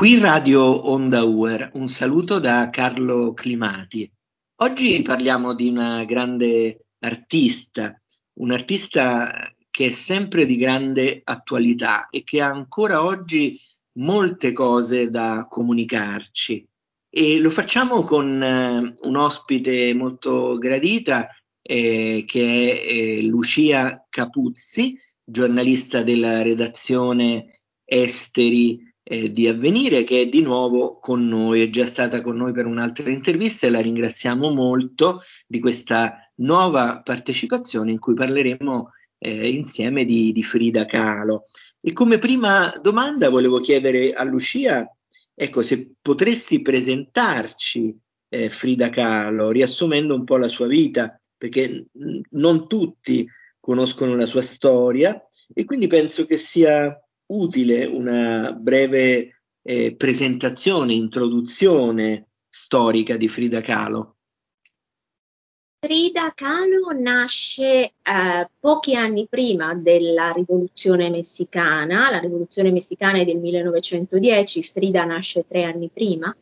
Qui Radio Onda Uer, un saluto da Carlo Climati. Oggi parliamo di una grande artista, un artista che è sempre di grande attualità e che ha ancora oggi molte cose da comunicarci. E lo facciamo con eh, un ospite molto gradita eh, che è eh, Lucia Capuzzi, giornalista della redazione Esteri eh, di Avvenire che è di nuovo con noi, è già stata con noi per un'altra intervista e la ringraziamo molto di questa nuova partecipazione in cui parleremo eh, insieme di, di, Frida Kahlo. E come prima domanda volevo chiedere a Lucia, ecco, se potresti presentarci eh, Frida Kahlo, riassumendo un po' la sua vita, perché non tutti conoscono la sua storia e quindi penso che sia utile una breve eh, presentazione, introduzione storica di Frida Kahlo. Frida Kahlo nasce eh, pochi anni prima della rivoluzione messicana, la rivoluzione messicana è del 1910, Frida nasce tre anni prima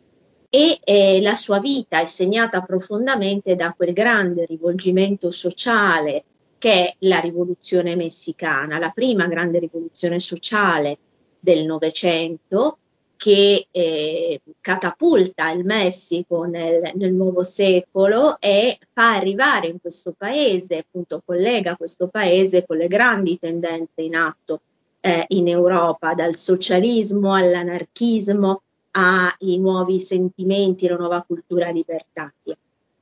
e eh, la sua vita è segnata profondamente da quel grande rivolgimento sociale che è la rivoluzione messicana, la prima grande rivoluzione sociale del Novecento che eh, catapulta il Messico nel, nel, nuovo secolo e fa arrivare in questo paese, appunto collega questo paese con le grandi tendenze in atto eh, in Europa, dal socialismo all'anarchismo ai nuovi sentimenti, la nuova cultura libertaria.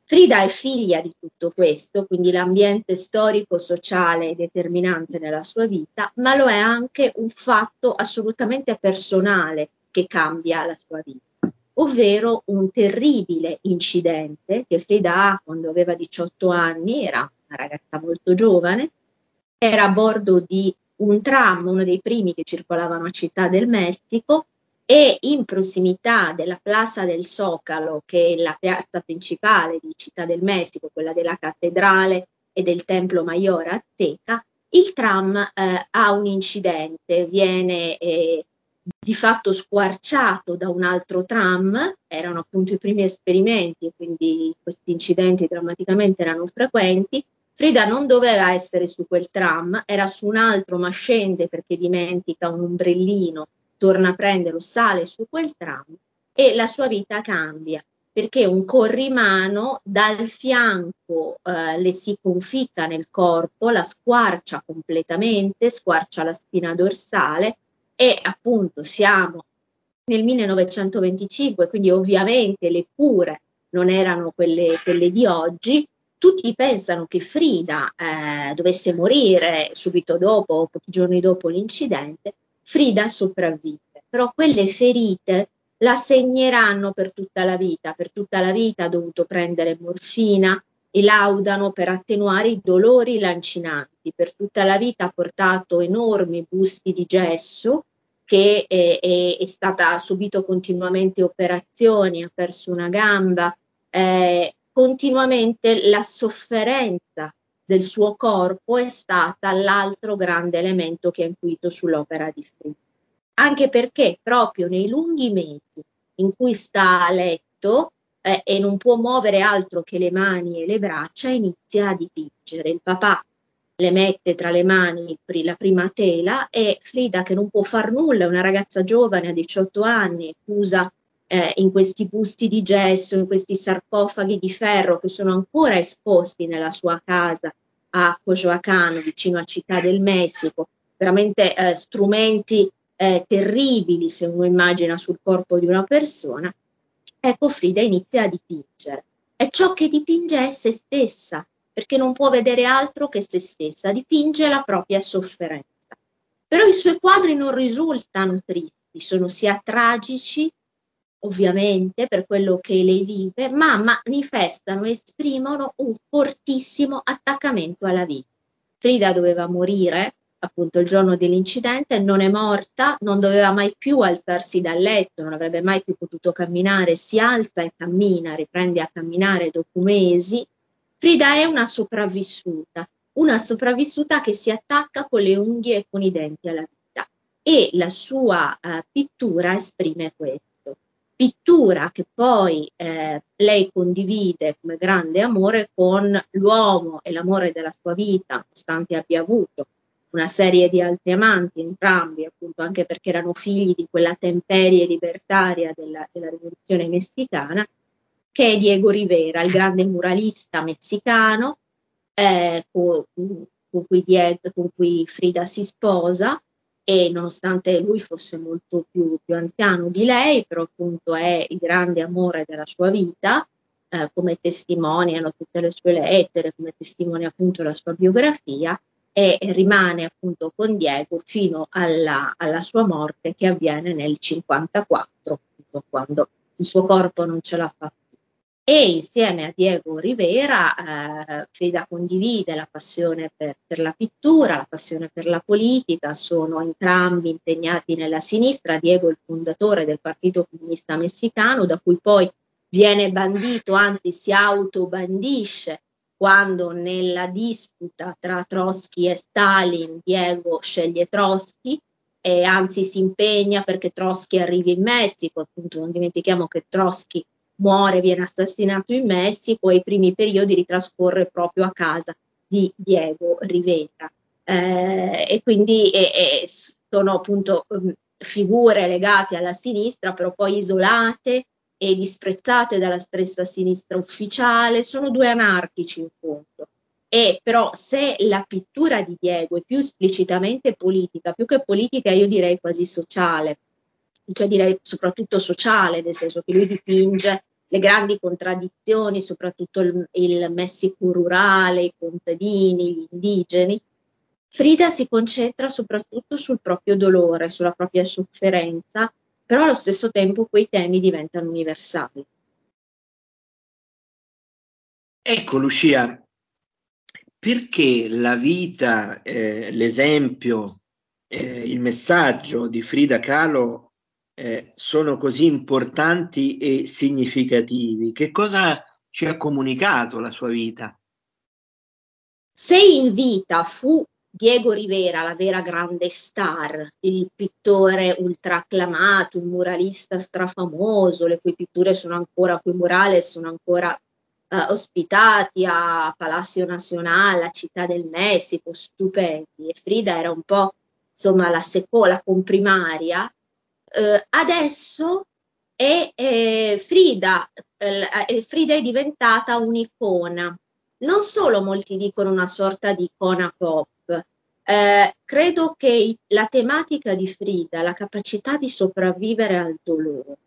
Frida è figlia di tutto questo, quindi l'ambiente storico-sociale è determinante nella sua vita, ma lo è anche un fatto assolutamente personale che cambia la sua vita, ovvero un terribile incidente che Frida ha quando aveva 18 anni, era una ragazza molto giovane, era a bordo di un tram, uno dei primi che circolavano a Città del Messico, e in prossimità della Plaza del Zocalo, che è la piazza principale di Città del Messico, quella della cattedrale e del Templo Maggiore Azteca, il tram eh, ha un incidente, viene eh, di fatto squarciato da un altro tram, erano appunto i primi esperimenti, quindi questi incidenti drammaticamente erano frequenti. Frida non doveva essere su quel tram, era su un altro, ma scende perché dimentica un ombrellino torna a prenderlo, sale su quel tram e la sua vita cambia perché un corrimano dal fianco eh, le si conficca nel corpo, la squarcia completamente, squarcia la spina dorsale e appunto siamo nel 1925, quindi ovviamente le cure non erano quelle, quelle di oggi, tutti pensano che Frida eh, dovesse morire subito dopo pochi giorni dopo l'incidente, Frida sopravvive, però quelle ferite la segneranno per tutta la vita, per tutta la vita ha dovuto prendere morfina e laudano per attenuare i dolori lancinanti, per tutta la vita ha portato enormi busti di gesso che è, è, è stata ha subito continuamente operazioni, ha perso una gamba, eh, continuamente la sofferenza del suo corpo è stata l'altro grande elemento che ha influito sull'opera di Frida. Anche perché proprio nei lunghi mesi in cui sta a letto eh, e non può muovere altro che le mani e le braccia, inizia a dipingere. Il papà le mette tra le mani la prima tela e Frida che non può far nulla, una ragazza giovane a 18 anni, chiusa eh, in questi busti di gesso, in questi sarcofagi di ferro che sono ancora esposti nella sua casa a Coyoacán, vicino a Città del Messico, veramente eh, strumenti eh, terribili se uno immagina sul corpo di una persona, ecco Frida inizia a dipingere. E ciò che dipinge è se stessa, perché non può vedere altro che se stessa, dipinge la propria sofferenza. Però i suoi quadri non risultano tristi, sono sia tragici ovviamente per quello che lei vive, ma manifestano e esprimono un fortissimo attaccamento alla vita. Frida doveva morire appunto il giorno dell'incidente, non è morta, non doveva mai più alzarsi dal letto, non avrebbe mai più potuto camminare, si alza e cammina, riprende a camminare dopo mesi. Frida è una sopravvissuta, una sopravvissuta che si attacca con le unghie e con i denti alla vita e la sua eh, pittura esprime questo. Pittura che poi eh, lei condivide come grande amore con l'uomo e l'amore della sua vita, nonostante abbia avuto una serie di altri amanti, entrambi appunto anche perché erano figli di quella temperie libertaria della, della rivoluzione messicana, che è Diego Rivera, il grande muralista messicano eh, con, con, cui Diego, con, cui Frida si sposa e nonostante lui fosse molto più, più, anziano di lei, però appunto è il grande amore della sua vita, eh, come testimoniano tutte le sue lettere, come testimonia appunto la sua biografia, e rimane appunto con Diego fino alla, alla sua morte che avviene nel 54, quando il suo corpo non ce la fa più. E insieme a Diego Rivera eh, Frida condivide la passione per, per, la pittura, la passione per la politica, sono entrambi impegnati nella sinistra, Diego è il fondatore del Partito Comunista Messicano, da cui poi viene bandito, anzi si autobandisce quando nella disputa tra Trotsky e Stalin Diego sceglie Trotsky e anzi si impegna perché Trotsky arrivi in Messico, appunto non dimentichiamo che Trotsky muore, viene assassinato in Messico e i primi periodi li trascorre proprio a casa di Diego Rivera. Eh, e quindi e, e sono appunto um, figure legate alla sinistra, però poi isolate, e disprezzate dalla stessa sinistra ufficiale, sono due anarchici in fondo. E però se la pittura di Diego è più esplicitamente politica, più che politica io direi quasi sociale, cioè direi soprattutto sociale, nel senso che lui dipinge le grandi contraddizioni, soprattutto il, il Messico rurale, i contadini, gli indigeni, Frida si concentra soprattutto sul proprio dolore, sulla propria sofferenza però allo stesso tempo quei temi diventano universali. Ecco Lucia, perché la vita, eh, l'esempio, eh, il messaggio di Frida Kahlo eh, sono così importanti e significativi? Che cosa ci ha comunicato la sua vita? Se in vita fu Diego Rivera, la vera grande star, il pittore ultra acclamato, un muralista strafamoso, le cui pitture sono ancora, cui murales sono ancora eh, ospitati a Palacio Nacional, a Città del Messico, stupendi. E Frida era un po' insomma la seconda comprimaria. Eh, adesso è, è Frida, eh, Frida è diventata un'icona. Non solo molti dicono una sorta di icona pop, eh, credo che la tematica di Frida, la capacità di sopravvivere al dolore,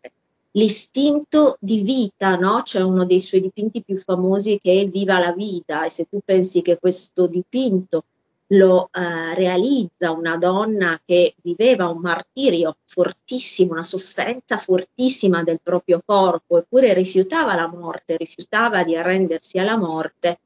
l'istinto di vita, no? C'è uno dei suoi dipinti più famosi che è Viva la vita e se tu pensi che questo dipinto lo eh, realizza una donna che viveva un martirio fortissimo, una sofferenza fortissima del proprio corpo, eppure rifiutava la morte, rifiutava di arrendersi alla morte,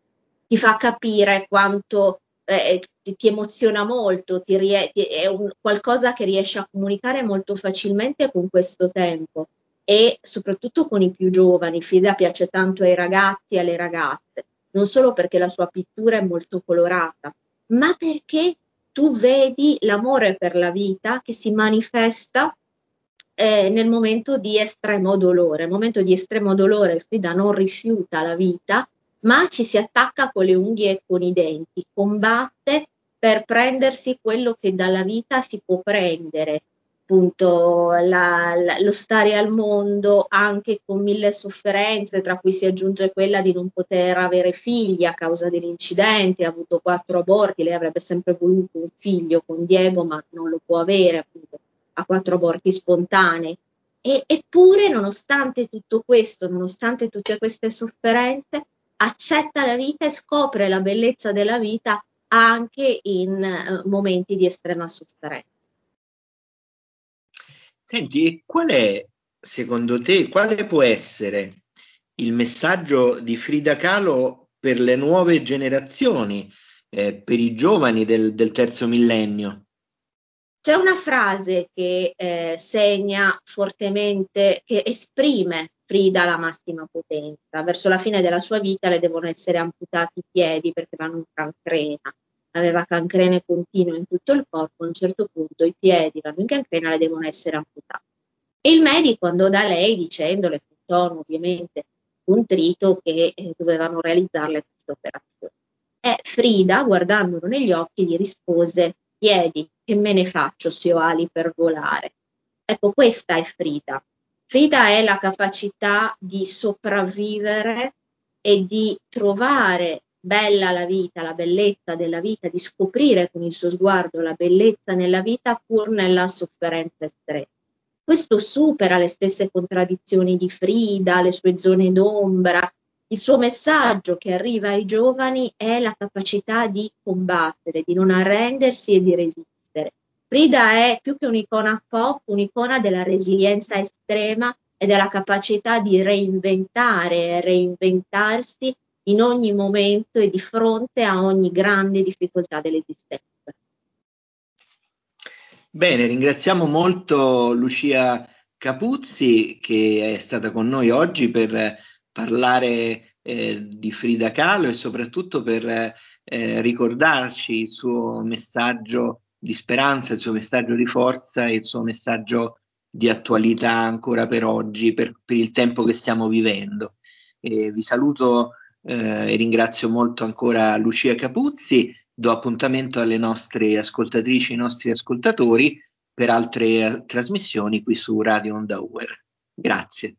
ti fa capire quanto eh, ti, ti, emoziona molto, ti rie- ti, è un, qualcosa che riesce a comunicare molto facilmente con questo tempo e soprattutto con i più giovani. Frida piace tanto ai ragazzi e alle ragazze, non solo perché la sua pittura è molto colorata, ma perché tu vedi l'amore per la vita che si manifesta eh, nel momento di estremo dolore. Nel momento di estremo dolore Frida non rifiuta la vita, ma ci si attacca con le unghie e con i denti, combatte per prendersi quello che dalla vita si può prendere, appunto la, la, lo stare al mondo anche con mille sofferenze, tra cui si aggiunge quella di non poter avere figli a causa dell'incidente, ha avuto quattro aborti, lei avrebbe sempre voluto un figlio con Diego, ma non lo può avere, appunto, ha quattro aborti spontanei. E, eppure, nonostante tutto questo, nonostante tutte queste sofferenze, accetta la vita e scopre la bellezza della vita anche in uh, momenti di estrema sofferenza. Senti, qual è, secondo te, quale può essere il messaggio di Frida Kahlo per le nuove generazioni, eh, per i giovani del, del terzo millennio? C'è una frase che eh, segna fortemente, che esprime Frida alla massima potenza. Verso la fine della sua vita le devono essere amputati i piedi perché vanno in cancrena. Aveva cancrene continue in tutto il corpo, a un certo punto i piedi vanno in cancrena e devono essere amputati. E il medico andò da lei dicendole, con tono ovviamente contrito, che eh, dovevano realizzarle questa operazione. E Frida, guardandolo negli occhi, gli rispose, piedi, che me ne faccio se ho ali per volare? Ecco, questa è Frida. Frida è la capacità di sopravvivere e di trovare bella la vita, la bellezza della vita, di scoprire con il suo sguardo la bellezza nella vita pur nella sofferenza estrema. Questo supera le stesse contraddizioni di Frida, le sue zone d'ombra. Il suo messaggio che arriva ai giovani è la capacità di combattere, di non arrendersi e di resistere. Frida è più che un'icona pop, un'icona della resilienza estrema e della capacità di reinventare e reinventarsi in ogni momento e di fronte a ogni grande difficoltà dell'esistenza. Bene, ringraziamo molto Lucia Capuzzi che è stata con noi oggi per parlare eh, di Frida Kahlo e soprattutto per eh, ricordarci il suo messaggio di speranza, il suo messaggio di forza e il suo messaggio di attualità ancora per oggi, per, per il tempo che stiamo vivendo. E vi saluto eh, ringrazio molto ancora Lucia Capuzzi, do appuntamento alle nostre ascoltatrici ai nostri ascoltatori per altre eh, trasmissioni qui su Radio Onda Uer. Grazie.